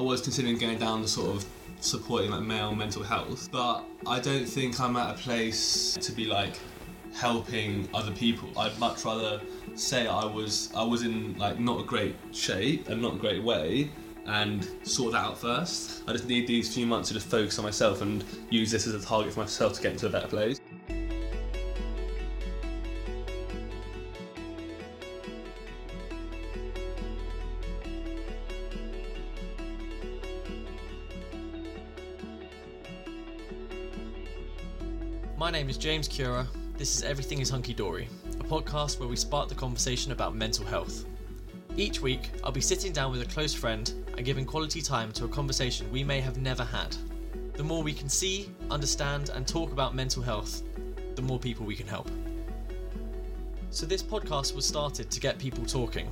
I was considering going down the sort of supporting like male mental health, but I don't think I'm at a place to be like helping other people. I'd much rather say I was I was in like not a great shape and not a great way and sort that out first. I just need these few months to just focus on myself and use this as a target for myself to get into a better place. My name is James Cura. This is Everything is Hunky Dory, a podcast where we spark the conversation about mental health. Each week, I'll be sitting down with a close friend and giving quality time to a conversation we may have never had. The more we can see, understand, and talk about mental health, the more people we can help. So, this podcast was started to get people talking,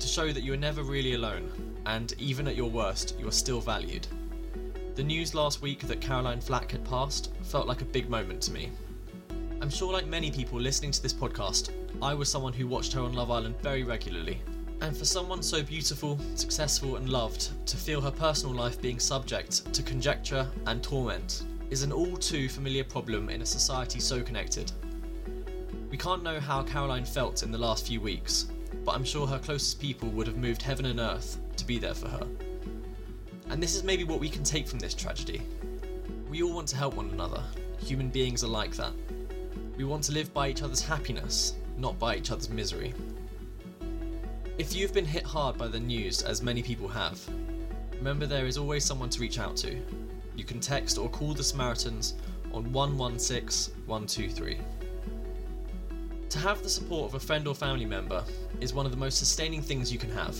to show that you are never really alone, and even at your worst, you are still valued. The news last week that Caroline Flack had passed felt like a big moment to me. I'm sure, like many people listening to this podcast, I was someone who watched her on Love Island very regularly. And for someone so beautiful, successful, and loved to feel her personal life being subject to conjecture and torment is an all too familiar problem in a society so connected. We can't know how Caroline felt in the last few weeks, but I'm sure her closest people would have moved heaven and earth to be there for her. And this is maybe what we can take from this tragedy. We all want to help one another. Human beings are like that. We want to live by each other's happiness, not by each other's misery. If you've been hit hard by the news, as many people have, remember there is always someone to reach out to. You can text or call the Samaritans on 116 123. To have the support of a friend or family member is one of the most sustaining things you can have,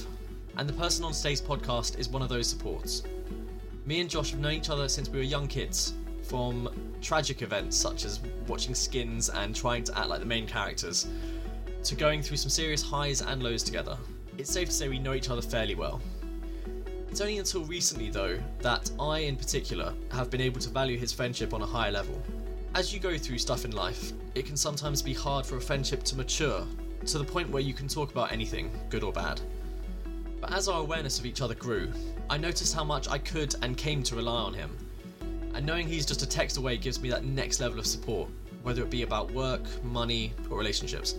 and the person on today's podcast is one of those supports. Me and Josh have known each other since we were young kids, from tragic events such as watching skins and trying to act like the main characters, to going through some serious highs and lows together. It's safe to say we know each other fairly well. It's only until recently, though, that I in particular have been able to value his friendship on a higher level. As you go through stuff in life, it can sometimes be hard for a friendship to mature to the point where you can talk about anything, good or bad. But as our awareness of each other grew, I noticed how much I could and came to rely on him. And knowing he's just a text away gives me that next level of support, whether it be about work, money, or relationships.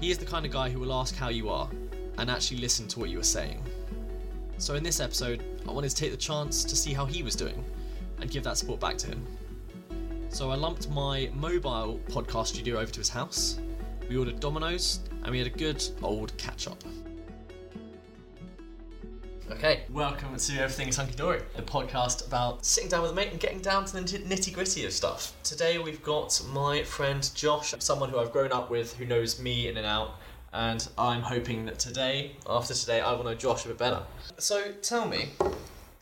He is the kind of guy who will ask how you are and actually listen to what you are saying. So, in this episode, I wanted to take the chance to see how he was doing and give that support back to him. So, I lumped my mobile podcast studio over to his house. We ordered Domino's and we had a good old catch up. Okay, welcome to Everything Everything's Hunky Dory, the podcast about sitting down with a mate and getting down to the nitty gritty of stuff. Today we've got my friend Josh, someone who I've grown up with, who knows me in and out, and I'm hoping that today, after today, I will know Josh a bit better. So tell me,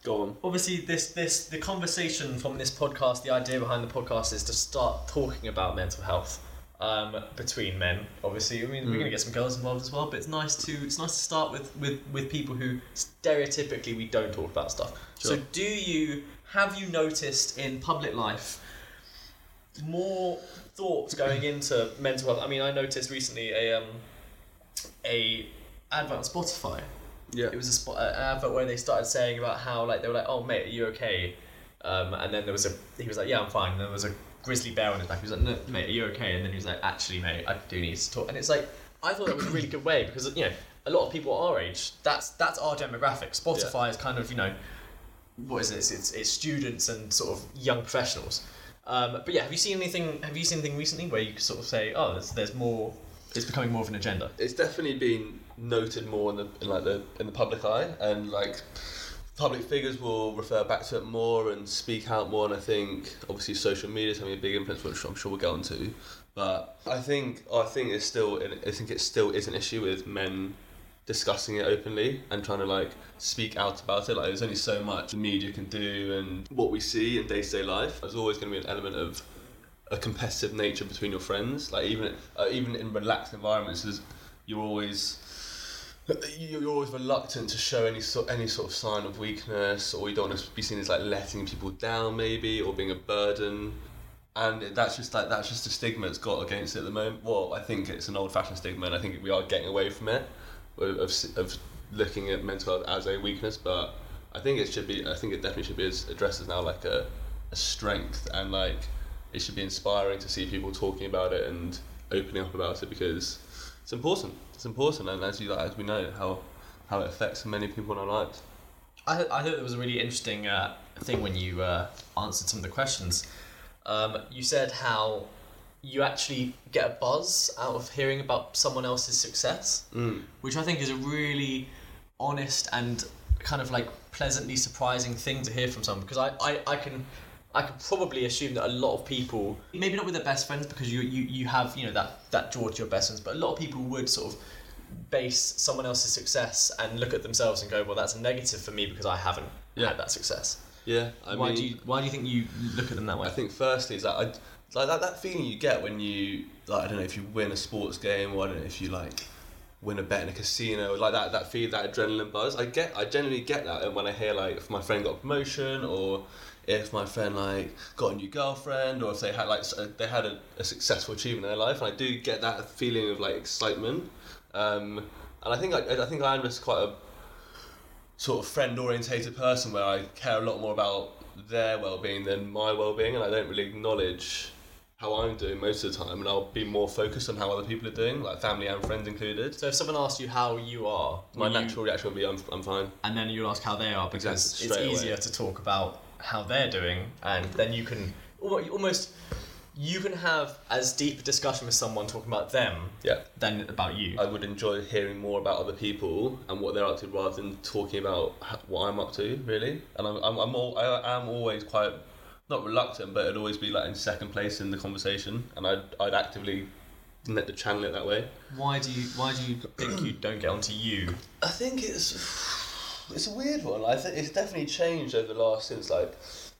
Go on. obviously this this the conversation from this podcast, the idea behind the podcast is to start talking about mental health. Um, between men, obviously, I mean, we're gonna get some girls involved as well. But it's nice to it's nice to start with with with people who stereotypically we don't talk about stuff. So, do you have you noticed in public life more thought going into mental health? I mean, I noticed recently a um a advert on Spotify Yeah. it was a spot, an advert where they started saying about how like they were like, "Oh mate, are you okay?" Um, and then there was a he was like, "Yeah, I'm fine." And there was a grizzly bear on his back. He was like, "No, mate, are you okay?" And then he was like, "Actually, mate, I do need to talk." And it's like I thought that was a really good way because you know a lot of people our age that's that's our demographic. Spotify is kind of you know what is it? It's, it's, it's students and sort of young professionals. Um, but yeah, have you seen anything? Have you seen anything recently where you could sort of say, "Oh, there's, there's more." It's becoming more of an agenda. it's definitely been noted more in the in like the in the public eye and like public figures will refer back to it more and speak out more and I think obviously social media is having a big influence which I'm sure we'll get onto. But I think I think it's still I think it still is an issue with men discussing it openly and trying to like speak out about it. Like there's only so much the media can do and what we see in day-to-day life. There's always going to be an element of a competitive nature between your friends. Like even uh, even in relaxed environments, you're always you're always reluctant to show any sort any sort of sign of weakness, or you don't want to be seen as like letting people down, maybe, or being a burden. And that's just like that's just a stigma it's got against it at the moment. Well, I think it's an old-fashioned stigma, and I think we are getting away from it of, of, looking at mental health as a weakness. But I think it should be. I think it definitely should be addressed as now like a, a strength and like it should be inspiring to see people talking about it and opening up about it because it's important. It's important, and as you as we know how how it affects many people in our lives. I, I thought it was a really interesting uh, thing when you uh, answered some of the questions. Um, you said how you actually get a buzz out of hearing about someone else's success, Mm. which I think is a really honest and kind of like pleasantly surprising thing to hear from someone because I, I, I can I could probably assume that a lot of people maybe not with their best friends because you, you, you have you know that that draw to your best friends but a lot of people would sort of base someone else's success and look at themselves and go well that's a negative for me because I haven't Yeah. had that success Yeah, I why mean, do you why do you think you look at them that way I think firstly is that I like that, that feeling you get when you like I don't know if you win a sports game or I don't know if you like win a bet in a casino like that that feel that adrenaline buzz I get I generally get that and when I hear like if my friend got a promotion or if my friend like got a new girlfriend or if they had like they had a, a successful achievement in their life and I do get that feeling of like excitement um, and I think I, I think I am just quite a sort of friend orientated person where I care a lot more about their well being than my well being, and I don't really acknowledge how I'm doing most of the time, and I'll be more focused on how other people are doing, like family and friends included. so if someone asks you how you are My you- natural reaction would be I'm, I'm fine. and then you'll ask how they are because Exactly, it's away. easier to talk about how they're doing and then you can almost you can have as deep a discussion with someone talking about them Yeah. than about you I would enjoy hearing more about other people and what they're up to rather than talking about what I'm up to, really. And I'm, I'm, I'm all, I am always quite, not reluctant, but it'd always be like in second place in the conversation, and I'd, I'd actively let the channel it that way. why do you why do you think you don't get onto you I think it's it's a weird one. I think it's definitely changed over the last since like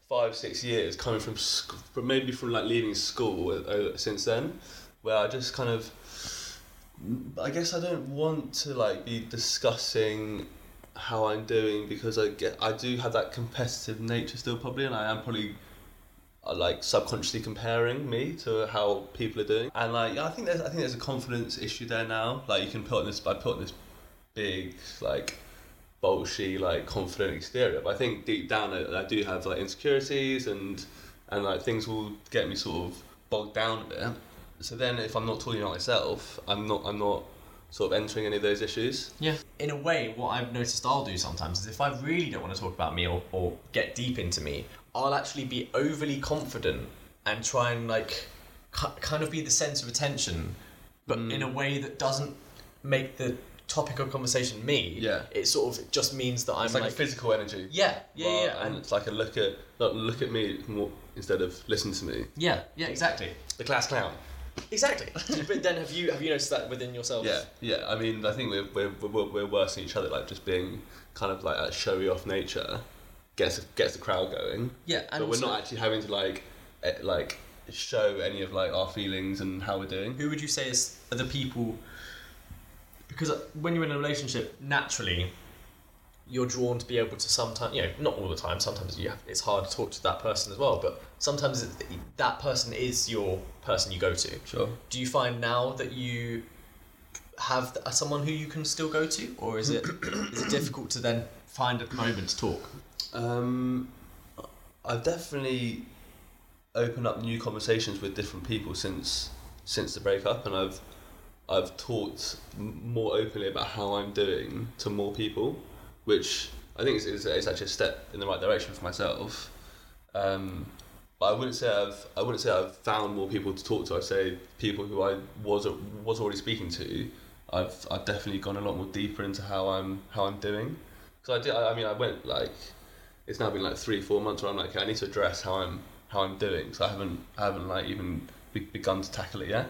five six years, coming from sc- from maybe from like leaving school uh, since then, where I just kind of I guess I don't want to like be discussing how I'm doing because I get I do have that competitive nature still probably, and I am probably uh, like subconsciously comparing me to how people are doing, and like I think there's I think there's a confidence issue there now. Like you can put on this I put on this big like bolshy like confident exterior, but I think deep down I, I do have like insecurities and and like things will get me sort of bogged down a bit. So then if I'm not talking about myself, I'm not I'm not sort of entering any of those issues. yeah in a way what i've noticed i'll do sometimes is if i really don't want to talk about me or, or get deep into me i'll actually be overly confident and try and like ki- kind of be the centre of attention but mm. in a way that doesn't make the topic of conversation me Yeah. it sort of just means that i'm It's like, like, a physical energy. yeah yeah rather- yeah and it's like a look at not look at me more instead of listen to me. yeah yeah exactly The class clown. exactly but then have you have you noticed that within yourself Yeah, yeah. I mean, I think we're we're, we're, we're worse than each other. Like just being kind of like that showy off nature gets gets the crowd going. yeah and but we're also- not actually having to like eh, like show any of like our feelings and how we're doing. who would you say is the people because when you're in a relationship naturally you're drawn to be able to sometimes you know not all the time sometimes you have, it's hard to talk to that person as well but sometimes it, that person is your person you go to Sure. do you find now that you have th- someone who you can still go to or is it is it difficult to then find a moment to talk Um, I've definitely opened up new conversations with different people since since the breakup, and I've I've talked more openly about how I'm doing to more people, which I think is, is, is actually a step in the right direction for myself. Um, but I wouldn't say I've I wouldn't say I've found more people to talk to. I'd say people who I was was already speaking to. I've I've definitely gone a lot more deeper into how I'm how I'm doing. Because I did. I, I mean, I went like it's now been like three four months where I'm like okay, I need to address how I'm how I'm doing. So I haven't I haven't like even be, begun to tackle it yet.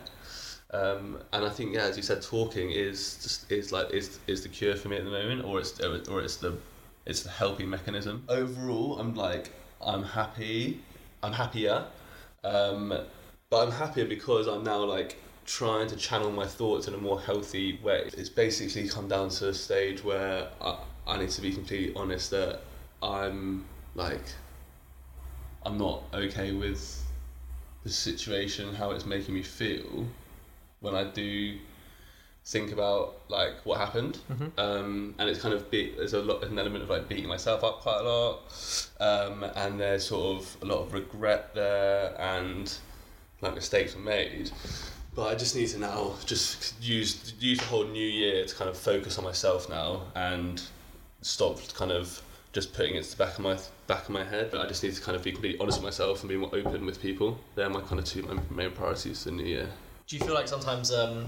Um, and I think yeah, as you said, talking is just is like is is the cure for me at the moment, or it's or it's the it's the helping mechanism. Overall, I'm like I'm happy. I'm happier, um, but I'm happier because I'm now like trying to channel my thoughts in a more healthy way. It's basically come down to a stage where I, I need to be completely honest that I'm like I'm not okay with the situation, how it's making me feel when I do think about like what happened, Mhm. um, and it's kind of be, there's a lot an element of like beating myself up quite a lot, um, and there's sort of a lot of regret there and like mistakes were made. But I just need to now just use use the whole new year to kind of focus on myself now and stop kind of just putting it to the back of my back of my head. But I just need to kind of be completely honest with myself and be more open with people. They're my kind of two my main priorities for the new year. Do you feel like sometimes um,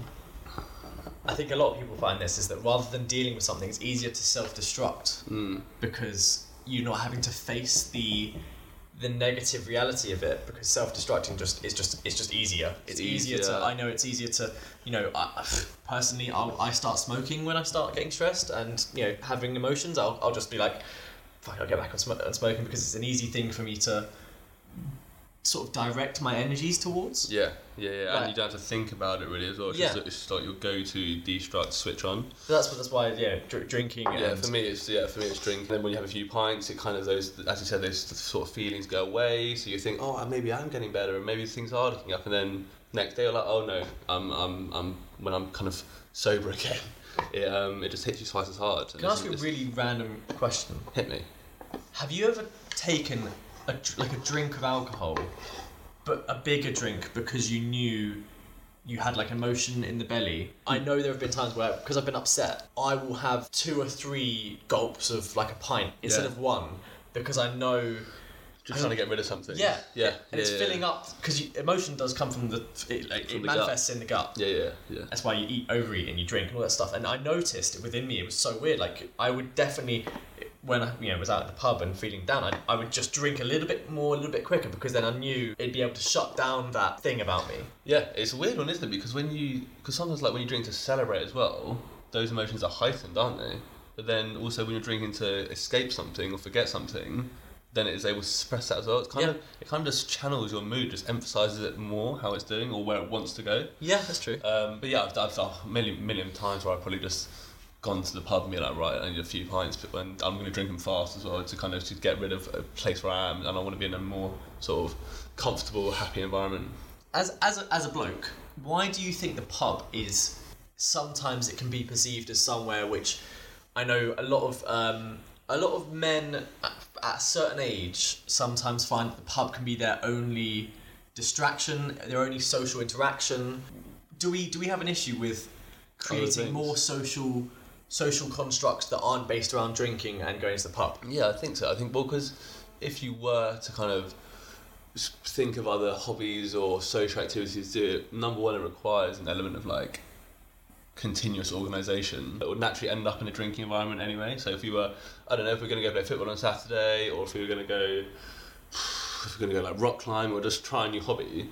I think a lot of people find this is that rather than dealing with something, it's easier to self-destruct Mm. because you're not having to face the the negative reality of it because self-destructing just is just it's just easier. It's It's easier, to i know it's easier to you know I, personally I'll, i start smoking when i start getting stressed and you know having emotions. I'll, I'll just be like fuck i'll get back on, sm- on smoking because it's an easy thing for me to sort of direct my energies towards Yeah, yeah, yeah. Right. And you don't have to think about it really as well. It's, Yeah. just, it's just like your go-to destruct switch on. so that's that's why yeah dr- drinking Yeah, and for me it's yeah for me it's drink. Then when you have a few pints, it kind of those as you said those sort of feelings go away. So you think, oh, maybe I'm getting better, and maybe things are looking up. And then next day you're like, oh no, I'm I'm, I'm when I'm kind of sober again. It um it just hits you twice as hard. can i ask you a really random question hit me? Have you ever taken a like a drink of alcohol, but a bigger drink because you knew you had like emotion in the belly? I know there have been times where because I've been upset, I will have two or three gulps of like a pint instead Yeah. of one because I know. Just trying to get rid of something. Yeah, yeah, and it's yeah, filling up because emotion does come from the it, like, From it the gut. manifests in the gut. Yeah, yeah, yeah. That's why you eat, overeat, and you drink and all that stuff. And I noticed within me, it was so weird. Like I would definitely, when I you know was out at the pub and feeling down, I, I would just drink a little bit more, a little bit quicker, because then I knew it'd be able to shut down that thing about me. Yeah, it's a weird one, isn't it? Because when you, because sometimes like when you drink to celebrate as well, those emotions are heightened, aren't they? But then also when you're drinking to escape something or forget something, then it is able to suppress that as well. It's kind Yeah. of it kind of just channels your mood, just emphasizes it more how it's doing or where it wants to go. Yeah, that's true. Um, but yeah, I've, I've done a million million times where I've probably just gone to the pub and be like, right, I need a few pints, but when I'm going to drink them fast as well to kind of to get rid of a place where I am, and I want to be in a more sort of comfortable, happy environment. As as a, as a bloke, why do you think the pub is sometimes it can be perceived as somewhere which I know a lot of um, a lot of men at, at a certain age sometimes find that the pub can be their only distraction, their only social interaction. Do we do we have an issue with creating more social social constructs that aren't based around drinking and going to the pub? Yeah, I think so. I think well, because if you were to kind of think of other hobbies or social activities to do number one, it requires an element of like continuous organisation. It would naturally end up in a drinking environment anyway. So if you were, I don't know, if we're going to go play football on Saturday, or if we were going to go, if we're going to go like rock climb or just try a new hobby.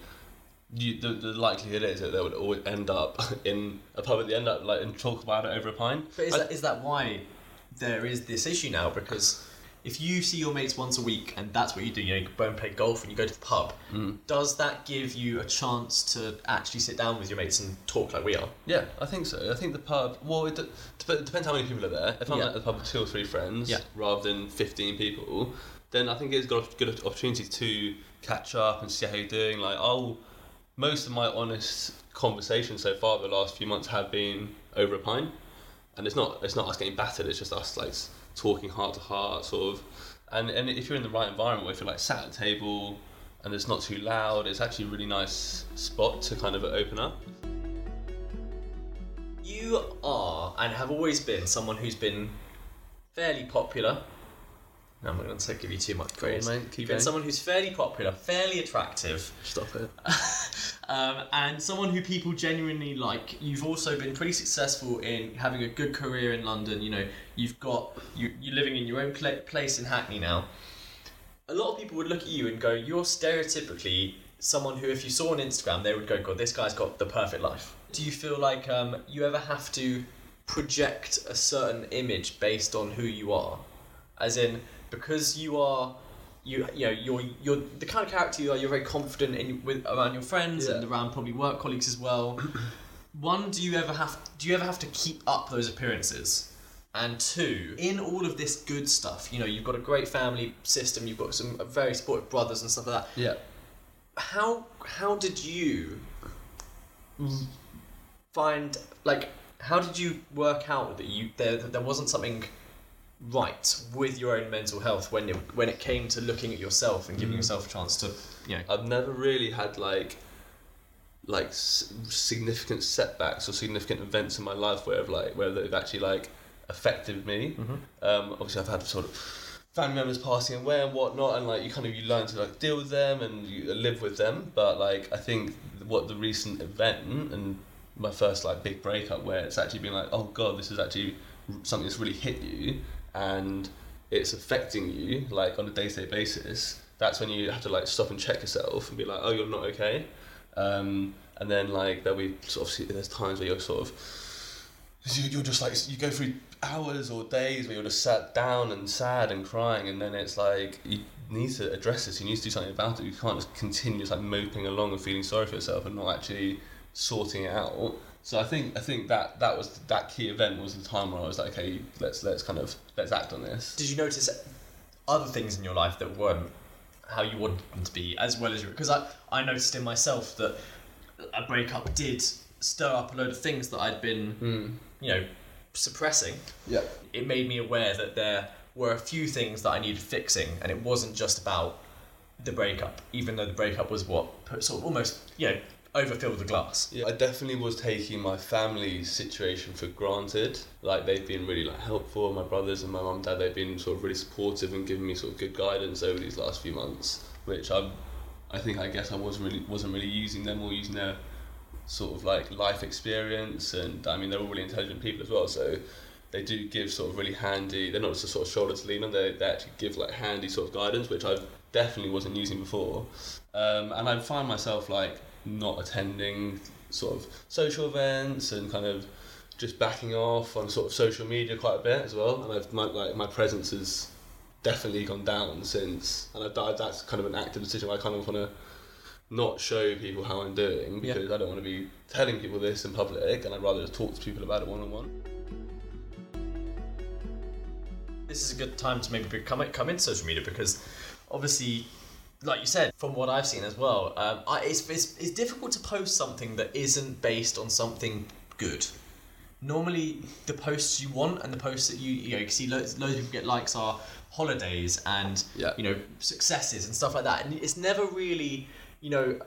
You, the, the likelihood is that they would always end up in a pub at the end up like and talk about it over a pint. But is I- that, is that why there is this issue now? Because if you see your mates once a week and that's what you do, you know, you go and play golf and you go to the pub, Mm. does that give you a chance to actually sit down with your mates and talk like we are? Yeah, I think so. I think the pub. Well, it, d- it depends how many people are there. If I'm Yeah. at the pub with two or three friends, Yeah. rather than fifteen people, then I think it's got a good opportunity to catch up and see how you're doing. Like, I'll most of my honest conversations so far the last few months have been over a pint, and it's not it's not us getting battered. It's just us like talking heart to heart, sort of. And and if you're in the right environment, where if you're like sat at a table and it's not too loud, it's actually a really nice spot to kind of open up. You are and have always been someone who's been fairly popular. No, I'm not going to give you too much praise. keep You've been someone who's fairly popular, fairly attractive, Stop it. um, and someone who people genuinely like. You've also been pretty successful in having a good career in London. You know, you've got you you're living in your own pla- place in Hackney now. A lot of people would look at you and go, "You're stereotypically someone who, if you saw on Instagram, they would go, God, this guy's got the perfect life." Do you feel like um, you ever have to project a certain image based on who you are, as in because you are you you know you're you're the kind of character you are. You're very confident in with around your friends and around probably work colleagues as well. One, do you ever have do you ever have to keep up those appearances? And two, in all of this good stuff, you know, you've got a great family system. You've got some very supportive brothers and stuff like that. Yeah. How how did you find like how did you work out that you there that there wasn't something right with your own mental health when it, when it came to looking at yourself and giving Mm. yourself a chance to you know I've never really had like like s- significant setbacks or significant events in my life where like where they've actually like affected me. Um, obviously, I've had sort of family members passing away and whatnot, and like you kind of you learn to like deal with them and you live with them. But like I think what the recent event and my first like big breakup where it's actually been like, oh god, this is actually something that's really hit you and it's affecting you like on a day to day basis. That's when you have to like stop and check yourself and be like, oh, you're not okay. Um, and then like there'll be sort of there's times where you're sort of you- you're just like you go through hours or days where you're just sat down and sad and crying and then it's like you need to address this you need to do something about it you can't just continue just like moping along and feeling sorry for yourself and not actually sorting it out so I think I think that that was that key event was the time where I was like okay let's let's kind of let's act on this. Did you notice other things in your life that weren't how you wanted them to be as well as you because I, I noticed in myself that a breakup did stir up a load of things that I'd been mm. you know suppressing. Yeah. It made me aware that there were a few things that I needed fixing, and it wasn't just about the breakup, even though the breakup was what put, sort of almost, you know, overfilled the glass. Yeah, I definitely was taking my family's situation for granted. Like they've been really like helpful. My brothers and my mum, and dad, they've been sort of really supportive and giving me sort of good guidance over these last few months. Which I, I think I guess I wasn't really wasn't really using them or using their sort of like life experience. And I mean they're all really intelligent people as well. So they do give sort of really handy. They're not just a sort of shoulder to lean on. They they actually give like handy sort of guidance, which I definitely wasn't using before. Um, and I find myself like not attending sort of social events and kind of just backing off on sort of social media quite a bit as well. And I've my, like my presence has definitely gone down since, and I've that's kind of an active decision. I kind of want to not show people how I'm doing Yeah. because I don't want to be telling people this in public, and I'd rather just talk to people about it one on one. This is a good time to maybe come come into social media because, obviously, like you said, from what I've seen as well, um, I, it's, it's it's difficult to post something that isn't based on something good. Normally, the posts you want and the posts that you you know you see loads, loads of people get likes are holidays and Yeah. you know successes and stuff like that, and it's never really you know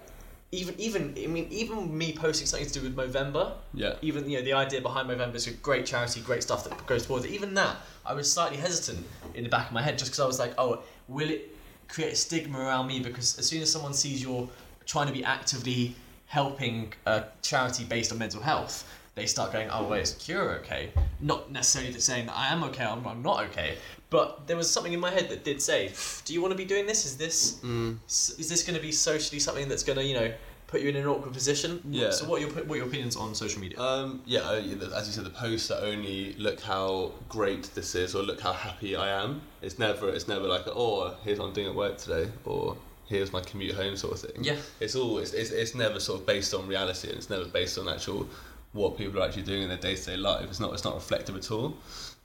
even even I mean even me posting something to do with Movember Yeah. even you know the idea behind Movember is a great charity, great stuff that goes towards it. Even that, I was slightly hesitant in the back of my head just because I was like, oh, will it create a stigma around me? Because as soon as someone sees you're trying to be actively helping a charity based on mental health, they start going, oh, wait, is Cure okay? Not necessarily saying that I am okay, I'm, I'm not okay. But there was something in my head that did say, do you want to be doing this? Is this mm. s- is this going to be socially something that's going to you know put you in an awkward position? Yeah. So what are your what are your opinions on social media? Um, yeah, as you said, the posts that only look how great this is or look how happy I am. It's never, it's never like, oh, here's what I'm doing at work today, or here's my commute home sort of thing. Yeah. It's always, it's, it's never sort of based on reality, and it's never based on actual what people are actually doing in their day to day life. It's not, it's not reflective at all.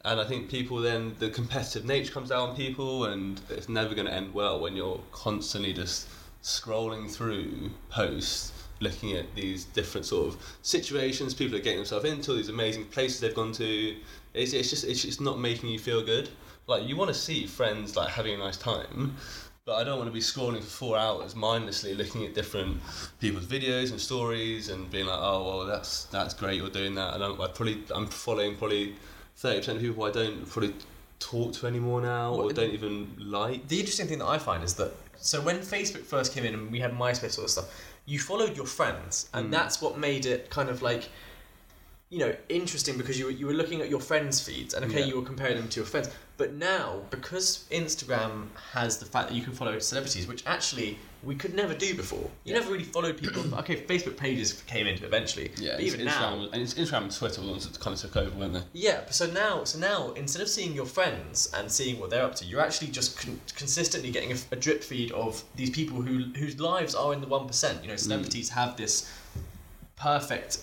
And I think people then the competitive nature comes out on people, and it's never going to end well when you're constantly just scrolling through posts looking at these different sort of situations people are getting themselves into, these amazing places they've gone to. It's, it's just it's just not making you feel good. Like you want to see friends like having a nice time, but I don't want to be scrolling for four hours mindlessly looking at different people's videos and stories and being like, oh well, that's that's great, you're doing that. And I'm I probably I'm following probably thirty percent of people I don't probably talk to anymore now or What- don't even like. The interesting thing that I find is that so when Facebook first came in and we had MySpace sort of stuff, you followed your friends, and Mm. that's what made it kind of like, you know, interesting because you were, you were looking at your friends' feeds, and okay, Yeah. you were comparing them to your friends. But now, because Instagram has the fact that you can follow celebrities, which actually we could never do before. You Yeah. never really followed people. okay, Facebook pages came into eventually. Yeah, but even Instagram, now, and it's Instagram and Twitter were the ones that kind of took over, weren't they? Yeah, but so now, so now instead of seeing your friends and seeing what they're up to, you're actually just con- consistently getting a, a drip feed of these people who whose lives are in the one percent. You know, mm. celebrities have this perfect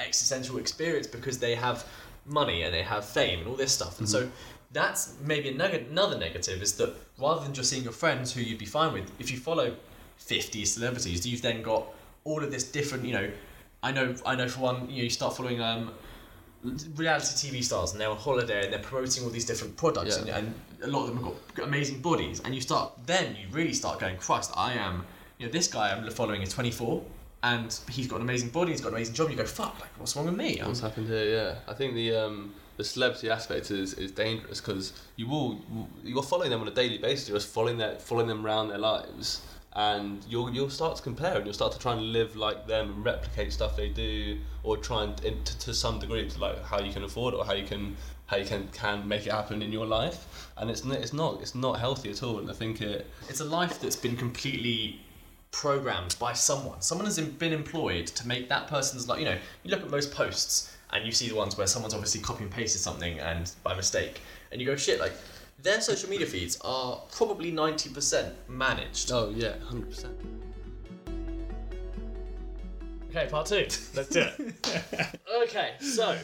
existential experience because they have money and they have fame and all this stuff, and mm-hmm. so that's maybe another negative is that rather than just seeing your friends who you'd be fine with, if you follow fifty celebrities, you've then got all of this different, you know. I know, I know. For one, you know, you start following um, reality TV stars and they're on holiday and they're promoting all these different products Yeah. and, and a lot of them have got amazing bodies and you start then you really start going Christ I am you know this guy I'm following is 24 and he's got an amazing body he's got an amazing job you go fuck like what's wrong with me What's happened here? Yeah, I think the um, the celebrity aspect is, is dangerous because you will you're following them on a daily basis. You're just following their following them around their lives, and you'll you'll start to compare and you'll start to try and live like them and replicate stuff they do, or try and to, to some degree to like how you can afford or how you can how you can can make it happen in your life. And it's it's not it's not healthy at all. And I think it it's a life that's been completely programmed by someone. Someone has been employed to make that person's like you know. You look at most posts and you see the ones where someone's obviously copy and pasted something and by mistake, and you go shit like. Their social media feeds are probably ninety percent managed. oh yeah, hundred percent. Okay, part two. Let's do it. okay, so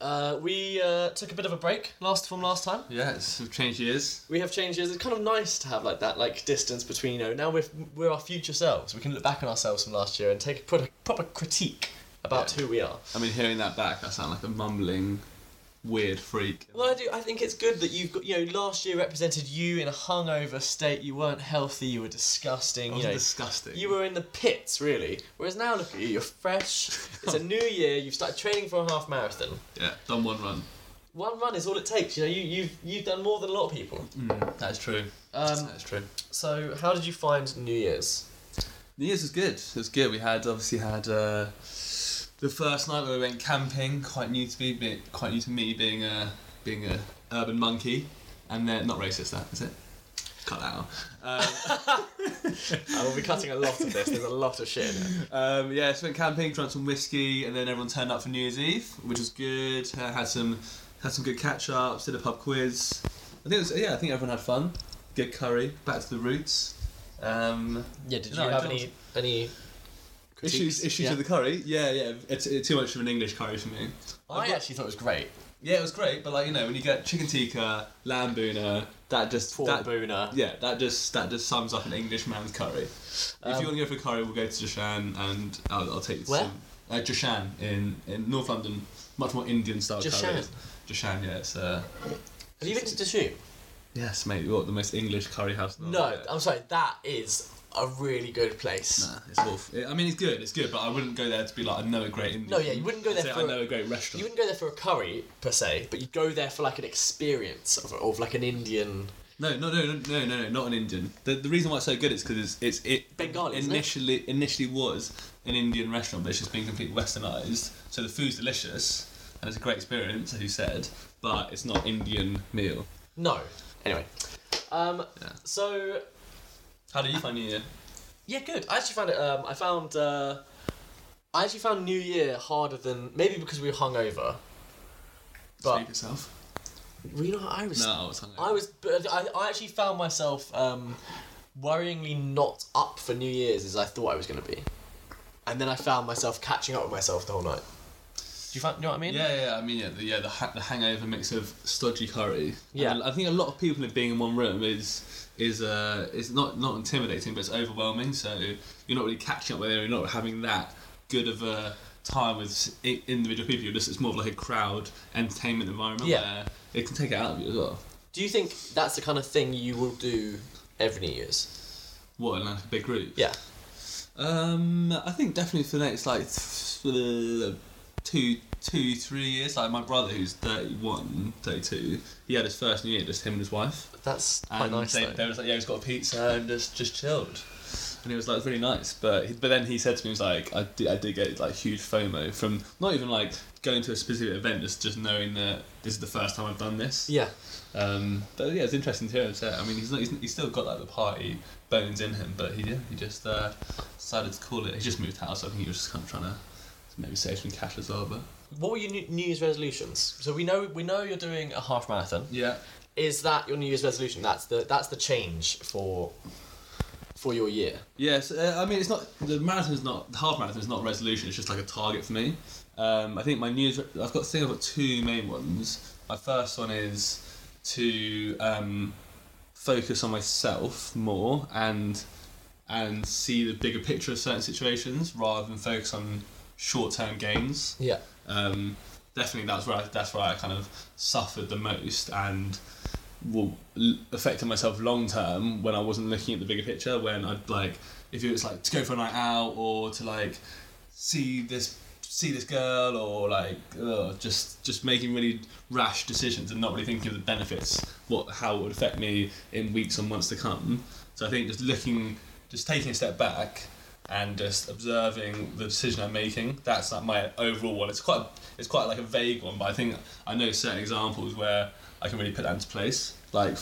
uh, we uh, took a bit of a break last from last time. yeah, it's we've changed years. We have changes. It's kind of nice to have like that like distance between you know now we're we're our future selves. We can look back on ourselves from last year and take a proper, proper critique about Yeah. who we are. I mean, hearing that back, I sound like a mumbling, weird freak. Well, I do. I think it's good that you've got. You know, last year represented you in a hungover state. You weren't healthy. You were disgusting. You know, disgusting. you were in the pits, really. Whereas now, look at you. You're fresh. It's a new year. You've started training for a half marathon. yeah, done one run. One run is all it takes. You know, you you've you've done more than a lot of people. That's true. Um, That's true. so how did you find New Year's? New Year's was good. It was good. We had obviously had uh, the first night where we went camping. Quite new to me, be- quite new to me being a being a urban monkey, and then not racist. That is it. Cut that out. Um, I will be cutting a lot of this. There's a lot of shit. In it. um, yeah, so went camping, drank some whiskey, and then everyone turned up for New Year's Eve, which was good. Uh, had some had some good catch ups. Did a pub quiz. I think it was yeah. I think everyone had fun. Good curry. Back to the roots. Um, Yeah. Did you I have any any critiques? issues issues Yeah. with the curry? Yeah, yeah. It's, it's too much of an English curry for me. I actually thought it was great. Yeah, it was great, but like you know, when you get chicken tikka, lamb bhuna, that just Four that, bhuna. yeah, that just that just sums up an English man's curry. if Um, you want to go for curry, we'll go to Joshan, and I'll, I'll take you to Where? some uh, Joshan in in North London, much more Indian style Joshan? curry. Joshan, yeah, it's uh, Have you been to Dishoom? yes, mate, what the most English curry house? in the No. I'm sorry. That is a really good place. Nah, it's awful. I mean, it's good, it's good, but I wouldn't go there to be like, I know a great Indian. No, yeah, you wouldn't go there Say, for I know a great restaurant. You wouldn't go there for a curry per se, but you'd go there for like an experience of, of like an Indian. No, no, no, no, no, no, no, not an Indian. The, the reason why it's so good is because it's, it's it Bengali, isn't it? initially initially was an Indian restaurant, but it's just been completely westernized. So the food's delicious and it's a great experience, as you said, but it's not Indian meal. No. Anyway, um, Yeah. so How do you find New Year? yeah, good. I actually found it. Um, I found. Uh, I actually found New Year harder than maybe because we were hungover. But Speak yourself. well, you know, I was. No, I was hungry. I was. But I, I actually found myself um, worryingly not up for New Year's as I thought I was going to be, and then I found myself catching up with myself the whole night. Do you find? You know what I mean? Yeah, yeah. I mean, yeah, the yeah the, ha- the hangover mix of stodgy curry. Yeah. And I think a lot of people in being in one room is is uh is not not intimidating, but it's overwhelming. So you're not really catching up with it. You're not having that good of a time with individual people. You're just it's more of like a crowd entertainment environment Yeah. where it can take it out of you as well. Do you think that's the kind of thing you will do every New Year's? What in like a big group? Yeah. Um, I think definitely for the next like th- two, two, three years. Like my brother, who's 31, 32, he had his first New Year, just him and his wife. That's quite And nice they, though. they was like, yeah, he's got a pizza and just just chilled. And it was like it was really nice, but he, but then he said to me, he was like, I did, I did get like huge FOMO from not even like going to a specific event, just just knowing that this is the first time I've done this. Yeah. Um, but yeah, it's interesting to hear him say. it. I mean, he's not, he's, he's still got like the party bones in him, but he yeah, he just uh, decided to call it. He just moved house. So I think he was just kind of trying to maybe save some cash as well. But What were your New Year's resolutions? So we know we know you're doing a half marathon. yeah, Is that your New Year's resolution? That's the that's the change for for your year. Yes, uh, I mean it's not the marathon is not the half marathon is not a resolution. It's just like a target for me. Um, I think my New Year's I've got I think I've got two main ones. My first one is to um, focus on myself more and and see the bigger picture of certain situations rather than focus on short term gains. Yeah. Um, definitely that's where I, that's where I kind of suffered the most and well, affected myself long term when I wasn't looking at the bigger picture. When I'd like, if it was like to go for a night out or to like see this see this girl or like ugh, just just making really rash decisions and not really thinking of the benefits, what how it would affect me in weeks and months to come. So I think just looking, just taking a step back and just observing the decision I'm making. That's like my overall one. It's quite it's quite like a vague one, but I think I know certain examples where I can really put that into place, like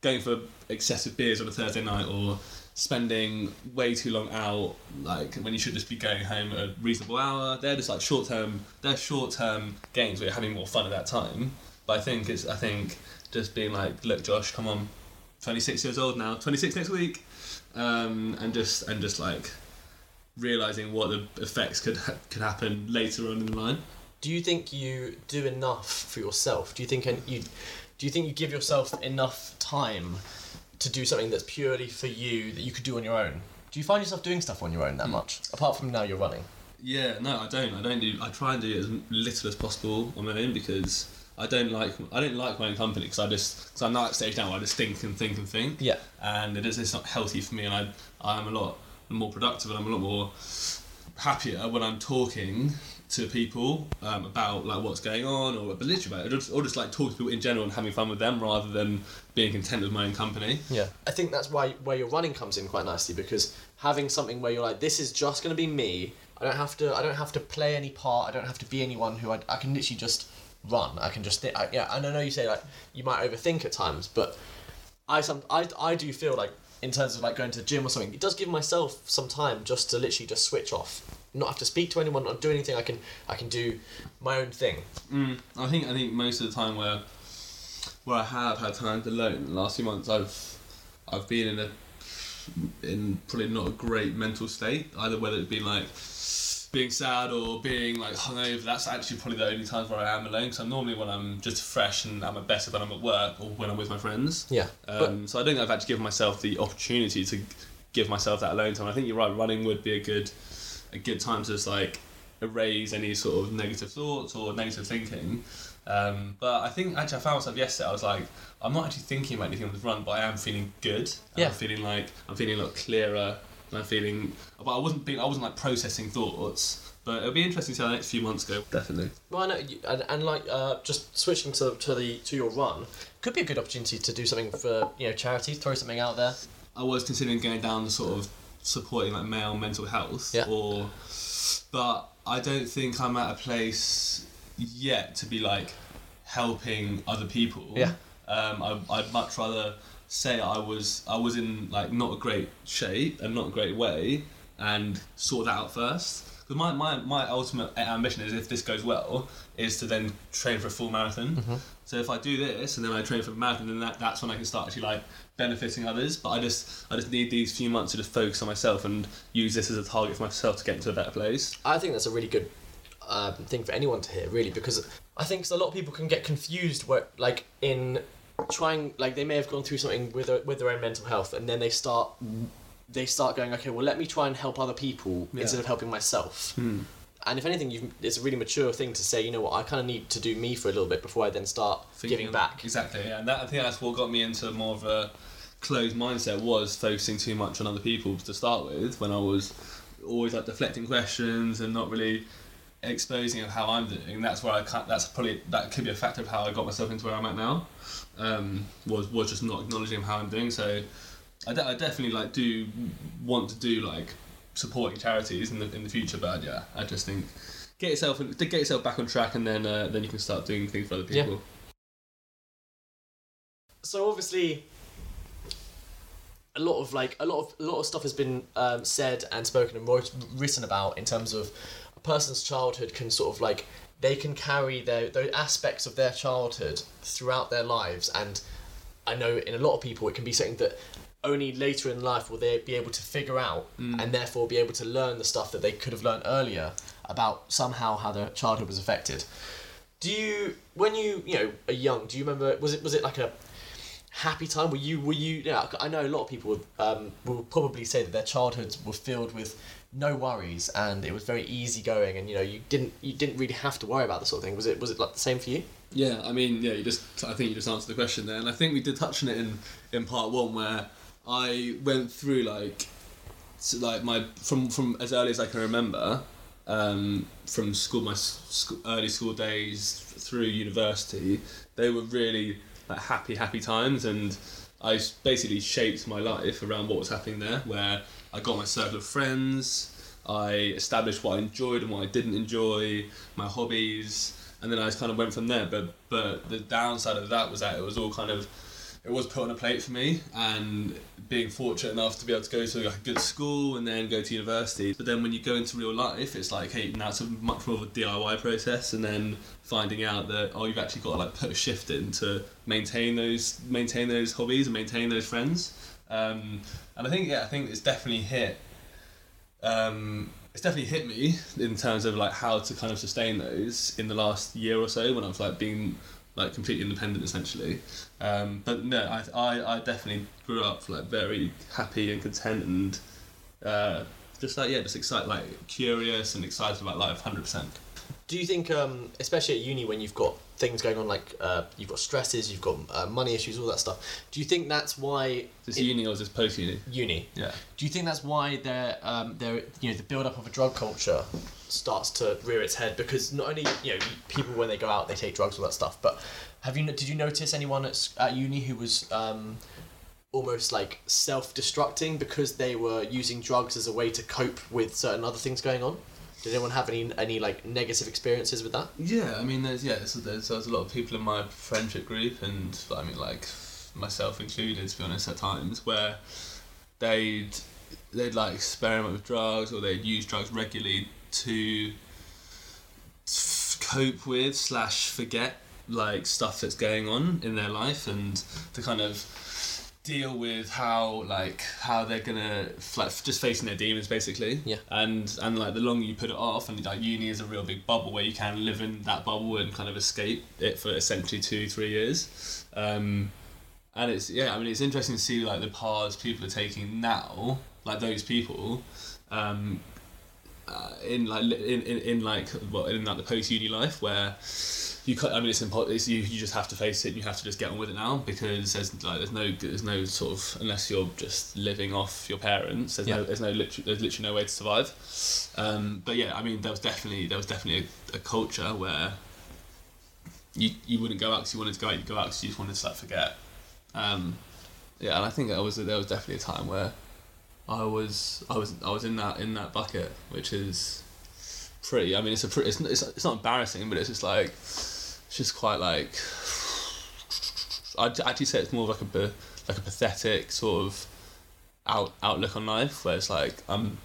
going for excessive beers on a Thursday night or spending way too long out, like when you should just be going home at a reasonable hour. They're just like short term. They're short term games where you're having more fun at that time. But I think it's I think just being like, look, Josh, come on, 26 years old now, 26 next week, um, and just and just like realizing what the effects could ha- could happen later on in the line. Do you think you do enough for yourself? Do you think you do you think you give yourself enough time to do something that's purely for you that you could do on your own? Do you find yourself doing stuff on your own that hmm. much? Apart from now you're running. Yeah, no, I don't. I don't do. I try and do as little as possible on my own because I don't like. I don't like my own company because I just because I'm now at stage now where I just think and think and think. Yeah. And it is. It's not healthy for me, and I. I'm a lot more productive, and I'm a lot more happier when I'm talking to people um, about like what's going on or but literally about it, or just, or just like talking to people in general and having fun with them rather than being content with my own company. Yeah. I think that's why where your running comes in quite nicely because having something where you're like, this is just going to be me. I don't have to. I don't have to play any part. I don't have to be anyone who I, I can literally just run. I can just think. I, yeah. And I know you say like you might overthink at times, but I some I, I do feel like in terms of like going to the gym or something, it does give myself some time just to literally just switch off, not have to speak to anyone, not do anything. I can I can do my own thing. Mm, I think I think most of the time where where I have had time alone the last few months, I've I've been in a in probably not a great mental state. Either whether it be like being sad or being like hungover. That's actually probably the only times where I am alone. Because I'm normally when I'm just fresh and I'm at better when I'm at work or when I'm with my friends. Yeah. Um, so I don't think I've actually given myself the opportunity to give myself that alone time. I think you're right. Running would be a good a good time to just like erase any sort of negative thoughts or negative thinking. Um, but I think actually I found myself yesterday. I was like, I'm not actually thinking about anything on the run, but I am feeling good. Yeah. I'm feeling like I'm feeling a lot clearer. And I'm feeling, but I wasn't being, I wasn't like processing thoughts. But it'll be interesting to see how the next few months go. Definitely. Well, I know, you, and, and like uh, just switching to to the to your run could be a good opportunity to do something for you know charity, throw something out there. I was considering going down the sort of supporting like male mental health Yeah. or but I don't think I'm at a place yet to be like helping other people. Yeah. Um, I, I'd much rather say I was I was in like not a great shape and not a great way and sort that out first. Because my, my, my ultimate ambition is if this goes well, is to then train for a full marathon. So if I do this and then I train for a marathon, then that, that's when I can start actually like benefiting others. But I just I just need these few months to just focus on myself and use this as a target for myself to get into a better place. I think that's a really good um, thing for anyone to hear, really, because I think a lot of people can get confused, where like in trying, like they may have gone through something with their, with their own mental health, and then they start they start going, okay, well, let me try and help other people Yeah. instead of helping myself. Hmm. And if anything, you've, it's a really mature thing to say, you know what, I kind of need to do me for a little bit before I then start Thinking- giving back. Exactly, yeah. And that, I think that's what got me into more of a closed mindset was focusing too much on other people to start with when I was always like deflecting questions and not really exposing of how I'm doing. That's where I can't, that's probably that could be a factor of how I got myself into where I'm at now. Um, was was just not acknowledging how I'm doing. So I, de- I definitely like do want to do like supporting charities in the in the future. But yeah, I just think get yourself get yourself back on track and then uh, then you can start doing things for other Yeah. people. so obviously a lot of like a lot of a lot of stuff has been um, said and spoken and wrote, written about in terms of a person's childhood can sort of like they can carry their those aspects of their childhood throughout their lives and I know in a lot of people it can be something that only later in life will they be able to figure out and therefore be able to learn the stuff that they could have learned earlier about somehow how their childhood was affected. Do you when you you know are young? Do you remember? Was it was it like a happy time? Were you were you? Yeah, I know a lot of people um, will probably say that their childhoods were filled with no worries and it was very easy going and you know you didn't you didn't really have to worry about this sort of thing was it was it like the same for you Yeah, I mean, yeah, you just. I think you just answered the question there, and I think we did touch on it in in part one where I went through like, so like my from from as early as I can remember, um, from school my school, early school days through university, they were really like happy happy times, and i basically shaped my life around what was happening there. Where I got my circle of friends. I established what I enjoyed and what I didn't enjoy, my hobbies, and then I just kind of went from there. But but the downside of that was that it was all kind of it was put on a plate for me, and being fortunate enough to be able to go to a good school and then go to university. But then when you go into real life, it's like hey, now it's a much more of a DIY process, and then finding out that oh, you've actually got to like put a shift in to maintain those maintain those hobbies and maintain those friends. Um, and I think yeah, I think it's definitely hit um, it's definitely hit me in terms of like how to kind of sustain those in the last year or so when I was like being like completely independent essentially. Um, but no, I, I, I definitely grew up like very happy and content and uh, just like yeah, just excited, like curious and excited about life, hundred percent. do you think um, especially at uni when you've got things going on like uh, you've got stresses you've got uh, money issues all that stuff do you think that's why This it- uni or is this post uni? uni Yeah. Do you think that's why there, um, there, you know, the build up of a drug culture starts to rear its head? Because not only you know people when they go out they take drugs all that stuff, but have you did you notice anyone at, at uni who was um, almost like self destructing because they were using drugs as a way to cope with certain other things going on? Did anyone have any any like negative experiences with that? Yeah, I mean, there's yeah, there's, there's, there's a lot of people in my friendship group, and I mean, like myself included, to be honest, at times where they'd they'd like experiment with drugs or they'd use drugs regularly to f- cope with slash forget like stuff that's going on in their life and to kind of deal with how like how they're gonna like just facing their demons basically Yeah. and and like the longer you put it off and like uni is a real big bubble where you can live in that bubble and kind of escape it for essentially two three years um and it's yeah i mean it's interesting to see like the paths people are taking now like those people um uh, in like in, in, in like well in like the post uni life where you can't, I mean it's impossible you, you just have to face it and you have to just get on with it now because there's like there's no there's no sort of unless you're just living off your parents there's Yeah. no there's no literally there's literally no way to survive um, but yeah I mean there was definitely there was definitely a, a culture where you you wouldn't go out because you wanted to go out you go out because you just wanted to like forget um, yeah and I think there was there was definitely a time where I was I was I was in that in that bucket, which is pretty. I mean, it's a pretty. It's, it's, it's not embarrassing, but it's just like it's just quite like. I'd actually say it's more like a like a pathetic sort of out outlook on life, where it's like I'm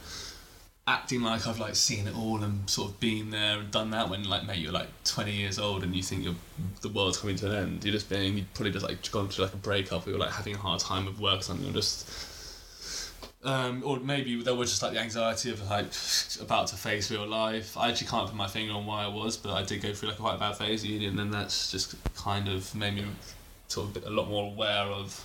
acting like I've like seen it all and sort of been there and done that. When like mate, you're like 20 years old and you think you're the world's coming to an end. You're just being you probably just like gone through like a breakup or you're like having a hard time with work or something. Or just um, or maybe there was just like the anxiety of like about to face real life. I actually can't put my finger on why I was, but I did go through like a quite bad phase at uni, and then that's just kind of made me sort of a lot more aware of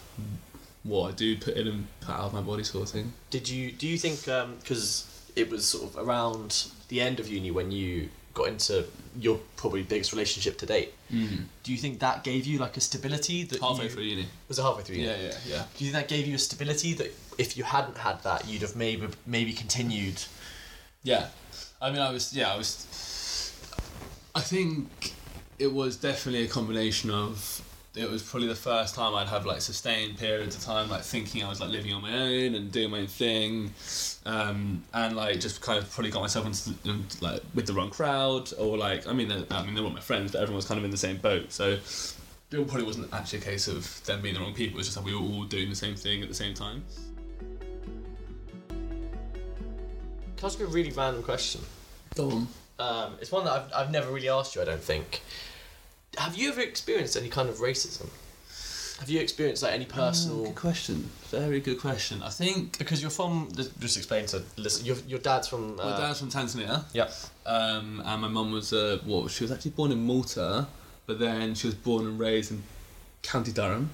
what I do put in and put out of my body, sort of thing. Did you do you think because it was sort of around the end of uni when you got into your probably biggest relationship to date? Mm. Do you think that gave you like a stability that Halfway you, through uni. Was it halfway through? uni? Yeah, yeah, yeah. Do you think that gave you a stability that if you hadn't had that, you'd have maybe maybe continued? Yeah, I mean, I was yeah, I was. I think it was definitely a combination of. It was probably the first time I'd have like sustained periods of time like thinking I was like living on my own and doing my own thing, um, and like just kind of probably got myself into in, like with the wrong crowd or like I mean they- I mean they were my friends but everyone was kind of in the same boat so it probably wasn't actually a case of them being the wrong people. It was just that we were all doing the same thing at the same time. Can I ask you a really random question? Go on. Um, it's one that I've, I've never really asked you. I don't think. Have you ever experienced any kind of racism? Have you experienced like any personal? Good question. Very good question. I think Because you're from. Just explain to listen. Your, your dad's from. my Uh, dad's from Tanzania. Yep. Um, and my mum was uh, what? She was actually born in Malta, but then she was born and raised in County Durham.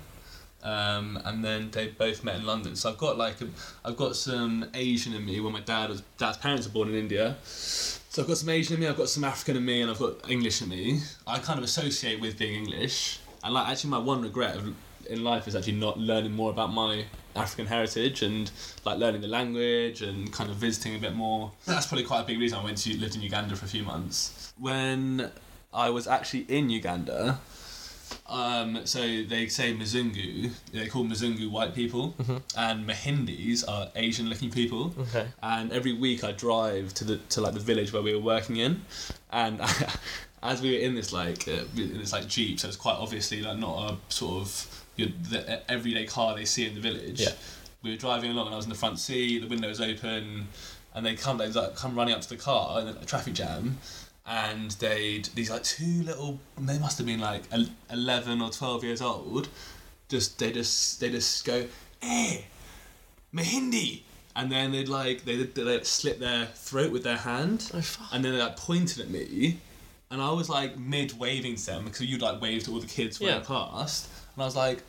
Um, and then they both met in London. So I've got like a, I've got some Asian in me. When my dad was dad's parents were born in India, so I've got some Asian in me. I've got some African in me, and I've got English in me. I kind of associate with being English, and like actually my one regret in life is actually not learning more about my African heritage and like learning the language and kind of visiting a bit more. That's probably quite a big reason I went to lived in Uganda for a few months. When I was actually in Uganda, um, so they say Mzungu, they call Mzungu white people, and Mahindis are Asian looking people. Okay. And every week I drive to the to like the village where we were working in, and as we were in this like uh, in this like jeep, so it's quite obviously like not a sort of your, the everyday car they see in the village. Yeah. We were driving along, and I was in the front seat. The window was open, and they come they like come running up to the car in a traffic jam, and they'd these like two little they must have been like 11 or 12 years old. Just they just they just go eh, hey mahindi and then they'd like they'd, they'd slit their throat with their hand Oh, fuck. and then they like pointed at me. And I was like mid waving to them because you'd like wave to all the kids when Yeah. I passed. And I was like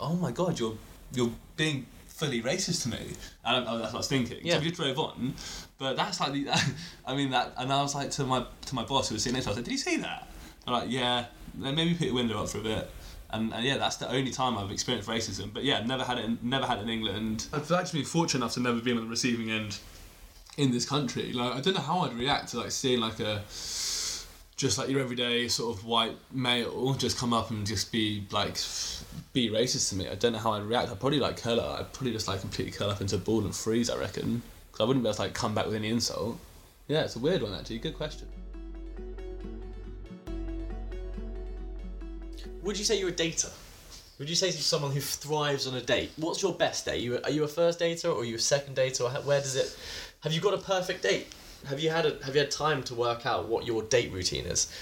oh my god you're you're being fully racist to me. And I, that's what I was thinking. Yeah. so we just drove on but that's like the I mean that and I was like to my to my boss who was sitting next to me I was like did you see that I'm like yeah then maybe put your window up for a bit and, and yeah, that's the only time I've experienced racism. But yeah, never had it. In, never had it in England. I've actually been fortunate enough to never be on the receiving end in this country. Like I don't know how I'd react to like seeing like a just like your everyday sort of white male just come up and just be like be racist to me. I don't know how I'd react. I'd probably like curl up. I'd probably just like completely curl up into a ball and freeze. I reckon because I wouldn't be able to like come back with any insult. Yeah, it's a weird one actually. Good question. Would you say you're a dater? Would you say you're someone who thrives on a date? What's your best date? You are you a first dater or are you a second dater? Or ha- where does it? Have you got a perfect date? Have you had a Have you had time to work out what your date routine is?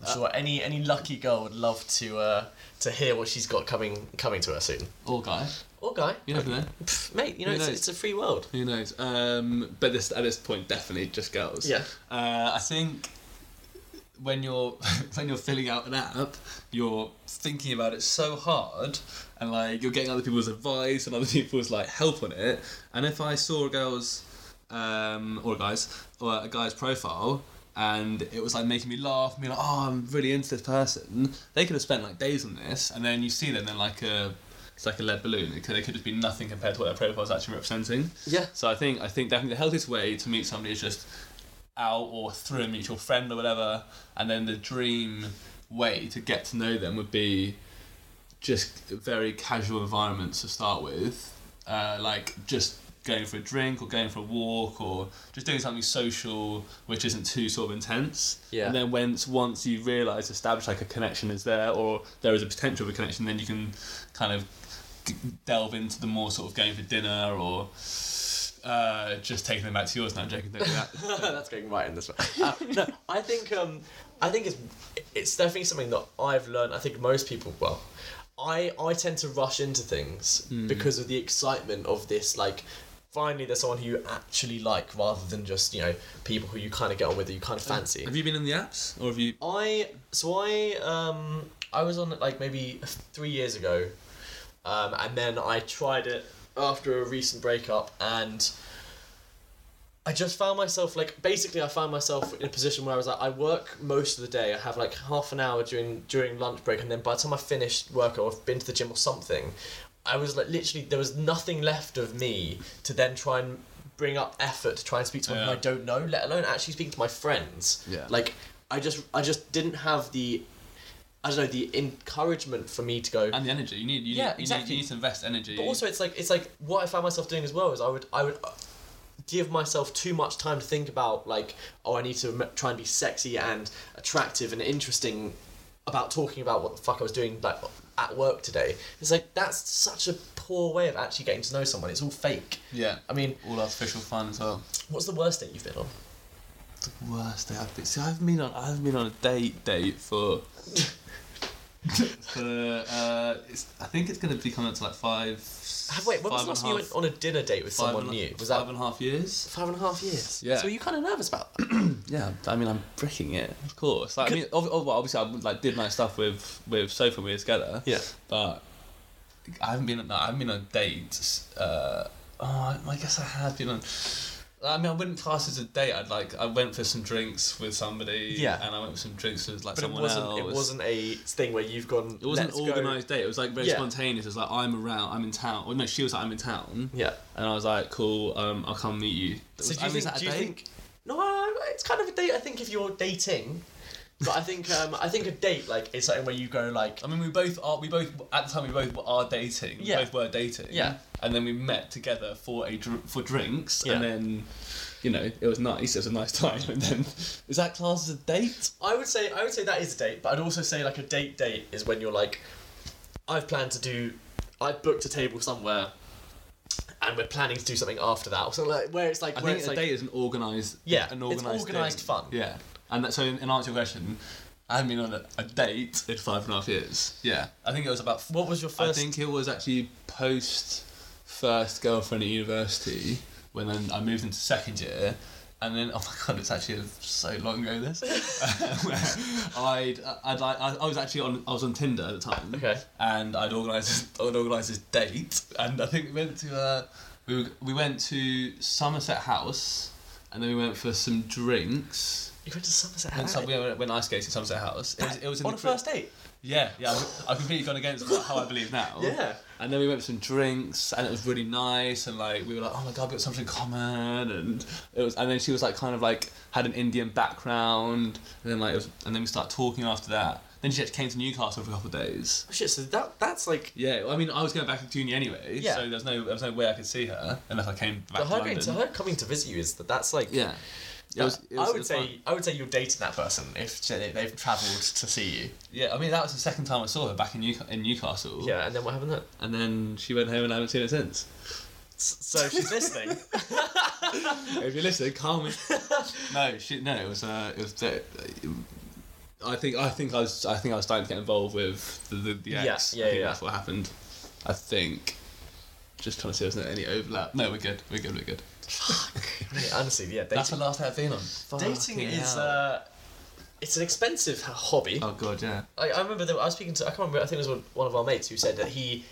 I'm sure any any lucky girl would love to uh, to hear what she's got coming coming to her soon. Or guy, Or guy, you never know. Pff, mate. You know Who it's, knows? it's a free world. Who knows? Um, but this at this point, definitely just girls. Yeah. Uh, I think when you're when you're filling out an app, you're thinking about it so hard, and like you're getting other people's advice and other people's like help on it. And if I saw a girl's um, or a guy's or a guy's profile. And it was like making me laugh, me like, oh, I'm really into this person. They could have spent like days on this, and then you see them, then like a, it's like a lead balloon. It could, it could just be nothing compared to what their profile is actually representing. Yeah. So I think I think definitely the healthiest way to meet somebody is just out or through a mutual friend or whatever, and then the dream way to get to know them would be just very casual environments to start with, uh, like just going for a drink or going for a walk or just doing something social which isn't too sort of intense. Yeah. And then once once you realise establish like a connection is there or there is a potential of a connection, then you can kind of delve into the more sort of going for dinner or uh, just taking them back to yours now, joking. Don't do that. That's going right in this one. Uh, no, I think um, I think it's it's definitely something that I've learned. I think most people, well, I I tend to rush into things because of the excitement of this. Like, finally, there's someone who you actually like, rather than just you know people who you kind of get on with, that you kind of fancy. have you been in the apps or have you? I so I um I was on it like maybe three years ago, um, and then I tried it after a recent breakup, and I just found myself like basically I found myself in a position where I was like I work most of the day. I have like half an hour during during lunch break, and then by the time I finished work or I've been to the gym or something, I was like literally there was nothing left of me to then try and bring up effort to try and speak to someone Yeah. I don't know, let alone actually speaking to my friends. Yeah. Like I just I just didn't have the I don't know the encouragement for me to go. And the energy you need. You Yeah, need, you exactly. need. You need to invest energy. But also, it's like it's like what I found myself doing as well is I would I would uh, give myself too much time to think about like oh I need to try and be sexy and attractive and interesting about talking about what the fuck I was doing like at work today. It's like that's such a poor way of actually getting to know someone. It's all fake. yeah. I mean, All artificial fun as well. what's the worst date you've been on? The worst day I've been. See, I've been on. I haven't been on a date date for. Uh, it's, I think it's going to be coming up to like five. Wait, when was five the last time you went on a dinner date with someone new? Was that and a half years? five and a half years? Yeah. So you kind of nervous about that? Yeah, I mean, I'm bricking it, of course. Like, I mean, ob- ob- obviously, I like did nice stuff with with Sophie when we were together. Yeah. But I haven't been. No, I haven't been on dates. Uh, oh, I guess I have been on. I mean, I wouldn't class it as a date. I'd like I went for some drinks with somebody. Yeah. And I went for some drinks with like But it someone wasn't. else. It wasn't a thing where you've gone. It wasn't "Let's an go." organised date. It was like very Yeah. spontaneous. It was like I'm around. I'm in town. Well, no, she was like I'm in town. Yeah. And I was like, cool. Um, I'll come meet you. So Was- do you I mean, is think? that a Do you date? think? No, it's kind of a date. I think if you're dating, but I think um, I think a date like is something where you go like I mean, we both are. We both at the time we both are dating. Yeah. We both were dating. Yeah. And then we met together for a dr- for drinks, Yeah. and then, you know, it was nice. It was a nice time, and then is that classed as a date? I would say I would say that is a date, but I'd also say like a date date is when you're like, I've planned to do, I've booked a table somewhere, and we're planning to do something after that, or something like where it's like I where think it's a like date is an organised. Yeah, an it's organised. organised thing. fun. Yeah. And that, so, in, in answer to your question, I haven't been on a, a date in five and a half years. Yeah. I think it was about what was your first? I think it was actually post first girlfriend at university when then I moved into second year. And then, oh my god, it's actually so long ago. This, I'd, I'd like, I, I was actually on, I was on Tinder at the time. Okay. And I'd organised, I'd organised this date, and I think we went to, uh, we, were, we went to Somerset House, and then we went for some drinks. You went to Somerset House so we went, ice skating at Somerset House. It was, it was in on the a cri- first date. yeah, yeah, I've, I've completely gone against how I believe now. Yeah. And then we went for some drinks, and it was really nice, and like we were like, oh my god, we got something in common, and it was, and then she was like kind of like had an Indian background, and then like, it was, and then we started talking after that. Then she actually came to Newcastle for a couple of days. Oh, shit, so that that's like. Yeah, I mean, I was going back to uni anyway, Yeah. so there's no, there was no way I could see her unless I came back But to her to her coming to visit you is that that's like Yeah. It was, it was, I would say fun. I would say you're dating that person if they- they've travelled to see you. Yeah, I mean that was the second time I saw her back in New- in Newcastle. Yeah, and then what happened then? And then she went home and I haven't seen her since. So if she's listening. if you're listening, call me. no, she, no, it was uh, it was. Uh, I think I think I was I think I was starting to get involved with the the, the Yeah, yeah, I think yeah. that's what happened. I think. Just trying to see if there's any overlap. No, we're good. We're good. We're good. Mate, honestly, yeah, That's the last I've been on. dating Fucking is hell. uh, it's an expensive h- hobby. Oh god, yeah. I, I remember that I was speaking to I can't remember I think it was one- one of our mates who said that he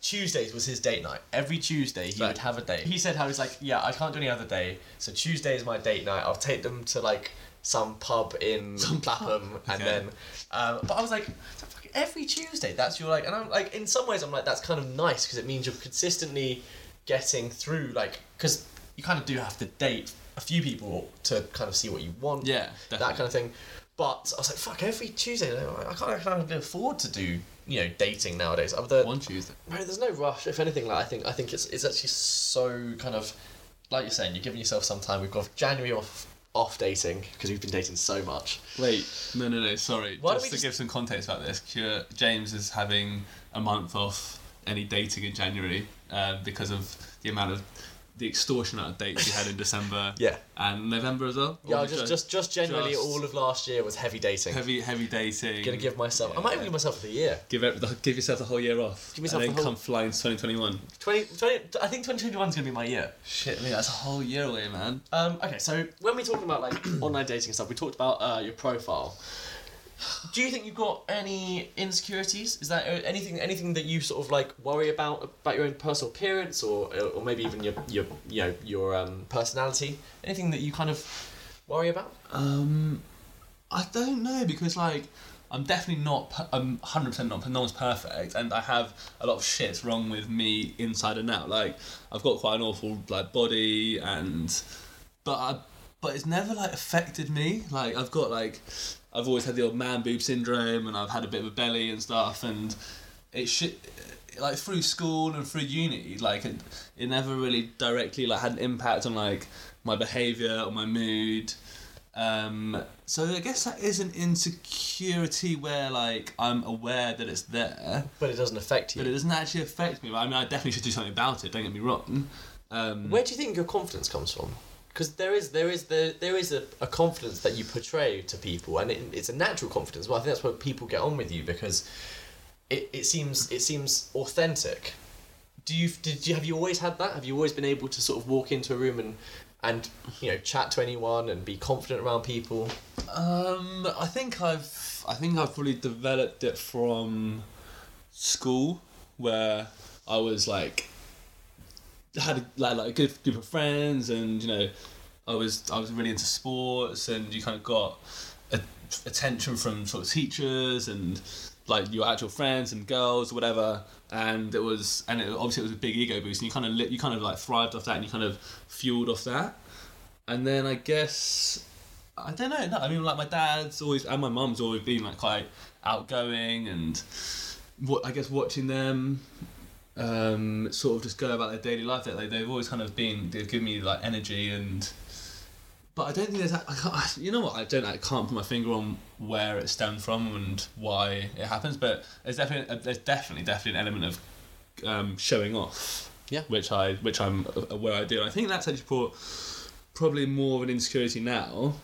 Tuesdays was his date night. Every Tuesday he Right. would have a date. He said how he's like, yeah, I can't do any other day, so Tuesday is my date night. I'll take them to like some pub in Some Clapham, pub. and Okay. then. Um, but I was like, "Fuck, every Tuesday, that's your like, and I'm like, in some ways, I'm like, that's kind of nice because it means you're consistently getting through, like, because you kind of do have to date a few people to kind of see what you want Yeah, that kind of thing. But I was like, fuck, every Tuesday, I can't, I can't afford to do, you know, dating nowadays. Other One Tuesday. Right, there's no rush. If anything, like I think, I think it's it's actually so kind of, like you're saying, you're giving yourself some time. We've got January off off dating because we've been dating so much. Wait, no, no, no. Sorry. Why just to just- give some context about this, James is having a month off any dating in January uh, because of the amount of the extortion amount of dates he had in December Yeah. and November as well. Yeah, just just just generally just- all of last year was heavy dating. heavy, heavy dating. Gonna give myself. I might even give myself the year. give it, give yourself the whole year off. Give myself and then the whole- come flying to 2021. 20, 20 I think 2021 is gonna be my year. Shit, man, that's a whole year away, man. Um, okay, so when we're talking about like online dating and stuff, we talked about uh, your profile. Do you think you've got any insecurities? Is that uh, anything anything that you sort of like worry about about your own personal appearance or or maybe even your your you know your um, personality? Anything that you kind of worry about? Um, I don't know because like I'm definitely not. I'm hundred percent not. No one's perfect, and I have a lot of shit wrong with me inside and out. Like I've got quite an awful like body, and but I, but it's never like affected me. Like I've got like I've always had the old man boob syndrome, and I've had a bit of a belly and stuff, and it should like through school and through uni, like it, it never really directly like had an impact on like my behaviour or my mood. Um, so I guess that is an insecurity where like I'm aware that it's there, But it doesn't affect you. but it doesn't actually affect me. I mean, I definitely should do something about it. Don't get me wrong. Um, Where do you think your confidence comes from? Because there is there is there, there is a, a confidence that you portray to people, and it, it's a natural confidence. Well, I think that's where people get on with you because it, it seems it seems authentic. Do you did you have you always had that? Have you always been able to sort of walk into a room and and you know chat to anyone and be confident around people? Um, I think I've I think I've probably developed it from school where I was like had a, like, like a good group of friends and you know I was I was really into sports and you kind of got a, attention from sort of teachers and like your actual friends and girls whatever. And it was and it, obviously it was a big ego boost and you kind of lit, you kind of like thrived off that and you kind of fueled off that. And then I guess I don't know no I mean like my dad's always and my mum's always been like quite outgoing and what I guess watching them um, sort of just go about their daily life. That they they've always kind of been they've given me like energy and. But I don't think there's. I can't, you know what? I don't. I can't put my finger on where it stemmed from and why it happens. But there's definitely there's definitely definitely an element of um, showing off. Yeah. Which I which I'm aware I do. And I think that's actually brought probably more of an insecurity now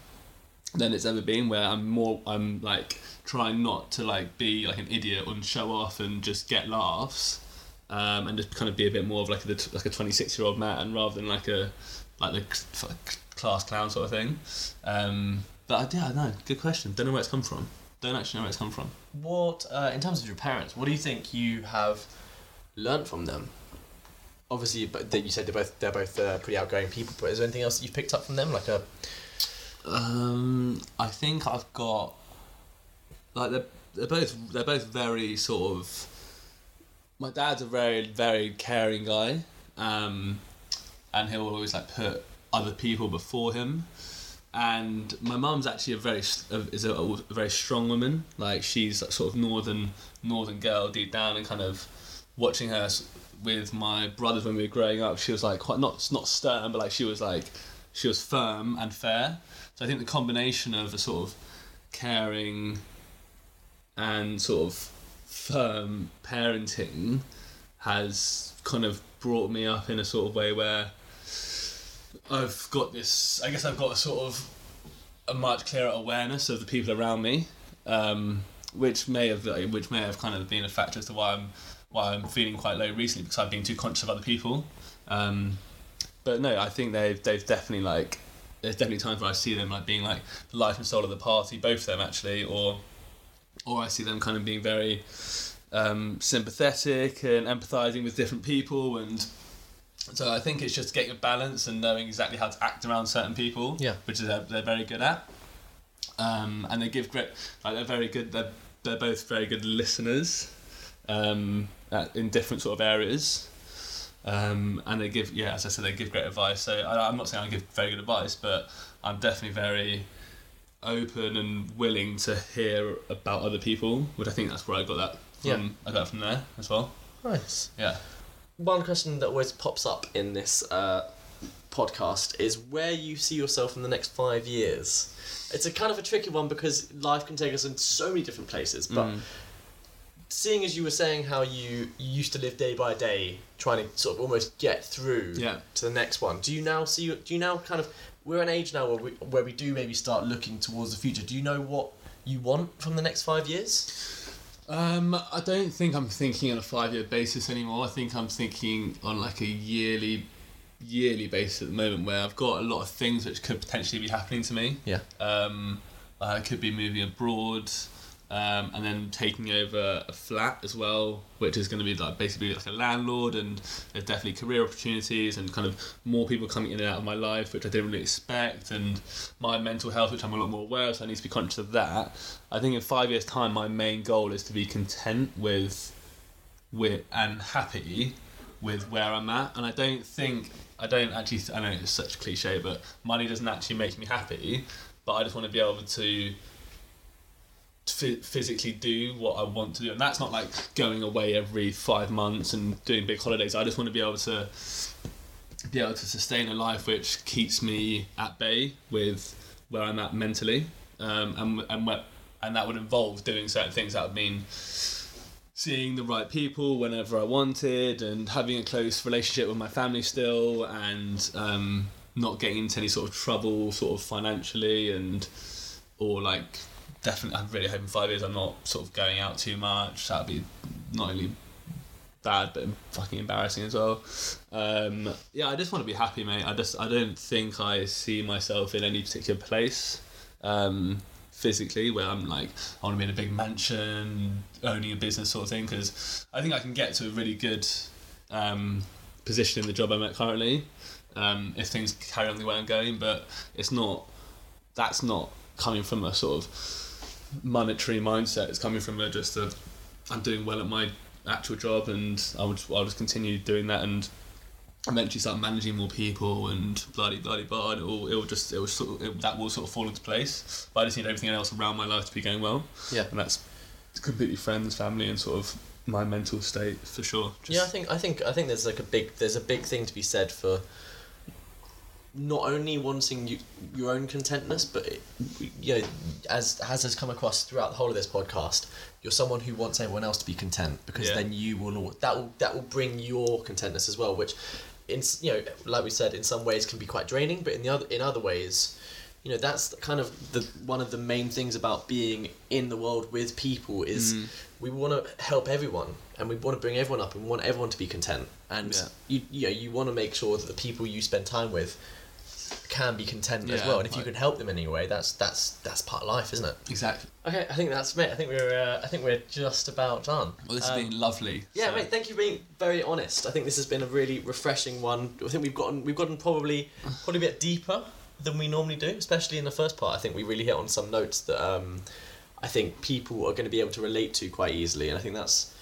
than it's ever been. Where I'm more. I'm like trying not to like be like an idiot and show off and just get laughs um, and just kind of be a bit more of like a like a 26 year old man rather than like a like the class clown sort of thing. Um, but yeah, no, good question. Don't know where it's come from. Don't actually know where it's come from. What, uh, in terms of your parents, what do you think you have learnt from them? Obviously, but you said they're both they're both uh, pretty outgoing people. But is there anything else that you've picked up from them, like a? Um, I think I've got like they're, they're both they're both very sort of my dad's a very very caring guy um, and he'll always like put other people before him. And my mum's actually a very is a, a, very strong woman. Like she's like sort of northern northern girl deep down and kind of watching her with my brothers when we were growing up she was like quite not not stern but like she was like she was firm and fair. So i think the combination of a sort of caring and sort of firm parenting has kind of brought me up in a sort of way where I've got this. I guess I've got a sort of a much clearer awareness of the people around me, um, which may have which may have kind of been a factor as to why I'm why I'm feeling quite low recently because I've been too conscious of other people. Um, but no, I think they've they've definitely like there's definitely times where I see them like being like the life and soul of the party, both of them actually, or or I see them kind of being very um, sympathetic and empathizing with different people and so I think it's just getting a balance and knowing exactly how to act around certain people yeah. which is they're, they're very good at. Um, and they give great like they're very good they're, they're both very good listeners um, at, in different sort of areas. Um, and they give yeah as I said they give great advice. So I, I'm not saying I give very good advice but I'm definitely very open and willing to hear about other people, which I think that's where I got that from. Yeah. I got from there as well. Nice. Yeah. One question that always pops up in this uh, podcast is where you see yourself in the next five years. It's a kind of a tricky one because life can take us in so many different places, but. Mm. Seeing as you were saying how you, you used to live day by day, trying to sort of almost get through yeah. to the next one, do you now see? Do you now kind of we're an age now where we, where we do maybe start looking towards the future. Do you know what you want from the next five years? Um, I don't think I'm thinking on a five year basis anymore. I think I'm thinking on like a yearly yearly basis at the moment where I've got a lot of things which could potentially be happening to me. Yeah. Um, I could be moving abroad um, and then taking over a flat as well, which is going to be like basically like a landlord, and there's definitely career opportunities and kind of more people coming in and out of my life, which I didn't really expect, and my mental health, which I'm a lot more aware of, so I need to be conscious of that. I think in five years' time, my main goal is to be content with, with and happy with where I'm at, and I don't think I don't actually. I know it's such a cliche, but money doesn't actually make me happy. But I just want to be able to physically do what I want to do, and that's not like going away every five months and doing big holidays. I just want to be able to be able to sustain a life which keeps me at bay with where I'm at mentally, um, and and what, and that would involve doing certain things. That would mean seeing the right people whenever I wanted, and having a close relationship with my family still, and um, not getting into any sort of trouble, sort of financially, and or like definitely, I'm really hoping five years I'm not sort of going out too much. That'd be not only bad but fucking embarrassing as well. Um, yeah, I just want to be happy, mate. I just I don't think I see myself in any particular place. Um, physically, where I'm like, I want to be in a big mansion, owning a business sort of thing, because I think I can get to a really good um, position in the job I'm at currently um, if things carry on the way I'm going. But it's not. That's not coming from a sort of monetary mindset. It's coming from a just a. I'm doing well at my actual job, and I would I'll just continue doing that and eventually start managing more people and bloody bloody blah. And it will it will just it will sort of, it, that will sort of fall into place. But I just need everything else around my life to be going well. Yeah. and that's completely friends, family, and sort of my mental state for sure. Just, yeah, I think I think I think there's like a big there's a big thing to be said for not only wanting you, your own contentness, but it, you know, as as has come across throughout the whole of this podcast, you're someone who wants everyone else to be content because Yeah. then you will that will that will bring your contentness as well, which in you know like we said in some ways can be quite draining, but in the other in other ways. You know that's kind of the one of the main things about being in the world with people is Mm. we want to help everyone and we want to bring everyone up and we want everyone to be content and Yeah. you you know you want to make sure that the people you spend time with can be content as well and if you can help them in any way that's that's that's part of life isn't it? Exactly. okay i think that's it i think we're uh, i think we're just about done. Well, this Um, has been lovely. yeah so- mate thank you for being very honest. I think this has been a really refreshing one. I think we've gotten we've gotten probably probably a bit deeper than we normally do especially in the first part. I think we really hit on some notes that um i think people are going to be able to relate to quite easily and i think that's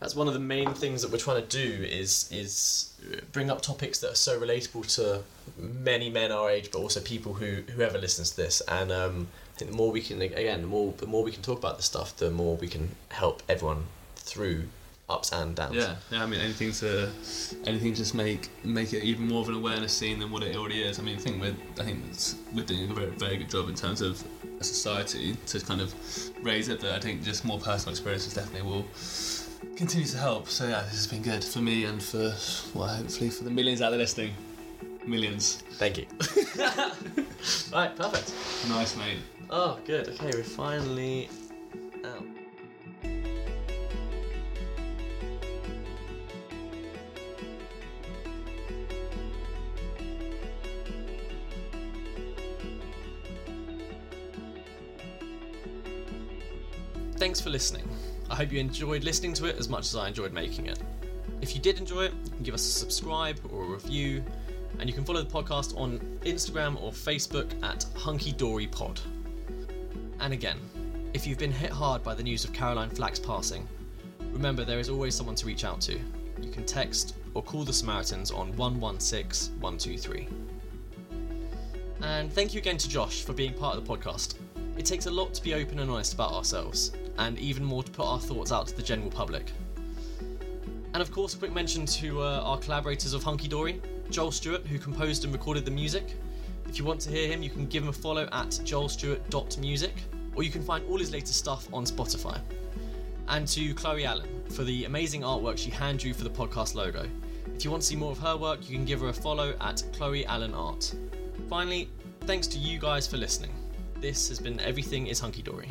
that's one of the main things that we're trying to do is is bring up topics that are so relatable to many men our age, but also people who whoever listens to this. And um, I think the more we can again, the more the more we can talk about this stuff, the more we can help everyone through ups and downs. Yeah, yeah. I mean, anything to, anything just make make it even more of an awareness scene than what it already is. I mean, I think we're, I think we're doing a very, very good job in terms of a society to kind of raise it. But I think just more personal experiences definitely will continue to help. So yeah, this has been good for me and for, well, hopefully for the millions out there listening. Millions. Thank you. right, perfect. Nice, mate. Oh, good. Okay, we're finally out. Thanks for listening. I hope you enjoyed listening to it as much as I enjoyed making it. If you did enjoy it, you can give us a subscribe or a review, and you can follow the podcast on Instagram or Facebook at Hunky Dory Pod. And again, if you've been hit hard by the news of Caroline Flack's passing, remember there is always someone to reach out to. You can text or call the Samaritans on 116 123. And thank you again to Josh for being part of the podcast. It takes a lot to be open and honest about ourselves, and even more to put our thoughts out to the general public. And of course, a quick mention to uh, our collaborators of Hunky Dory, Joel Stewart, who composed and recorded the music. If you want to hear him, you can give him a follow at joelstewart.music, or you can find all his latest stuff on Spotify. And to Chloe Allen for the amazing artwork she hand drew for the podcast logo. If you want to see more of her work, you can give her a follow at Chloe Allen Art. Finally, thanks to you guys for listening. This has been Everything is Hunky Dory.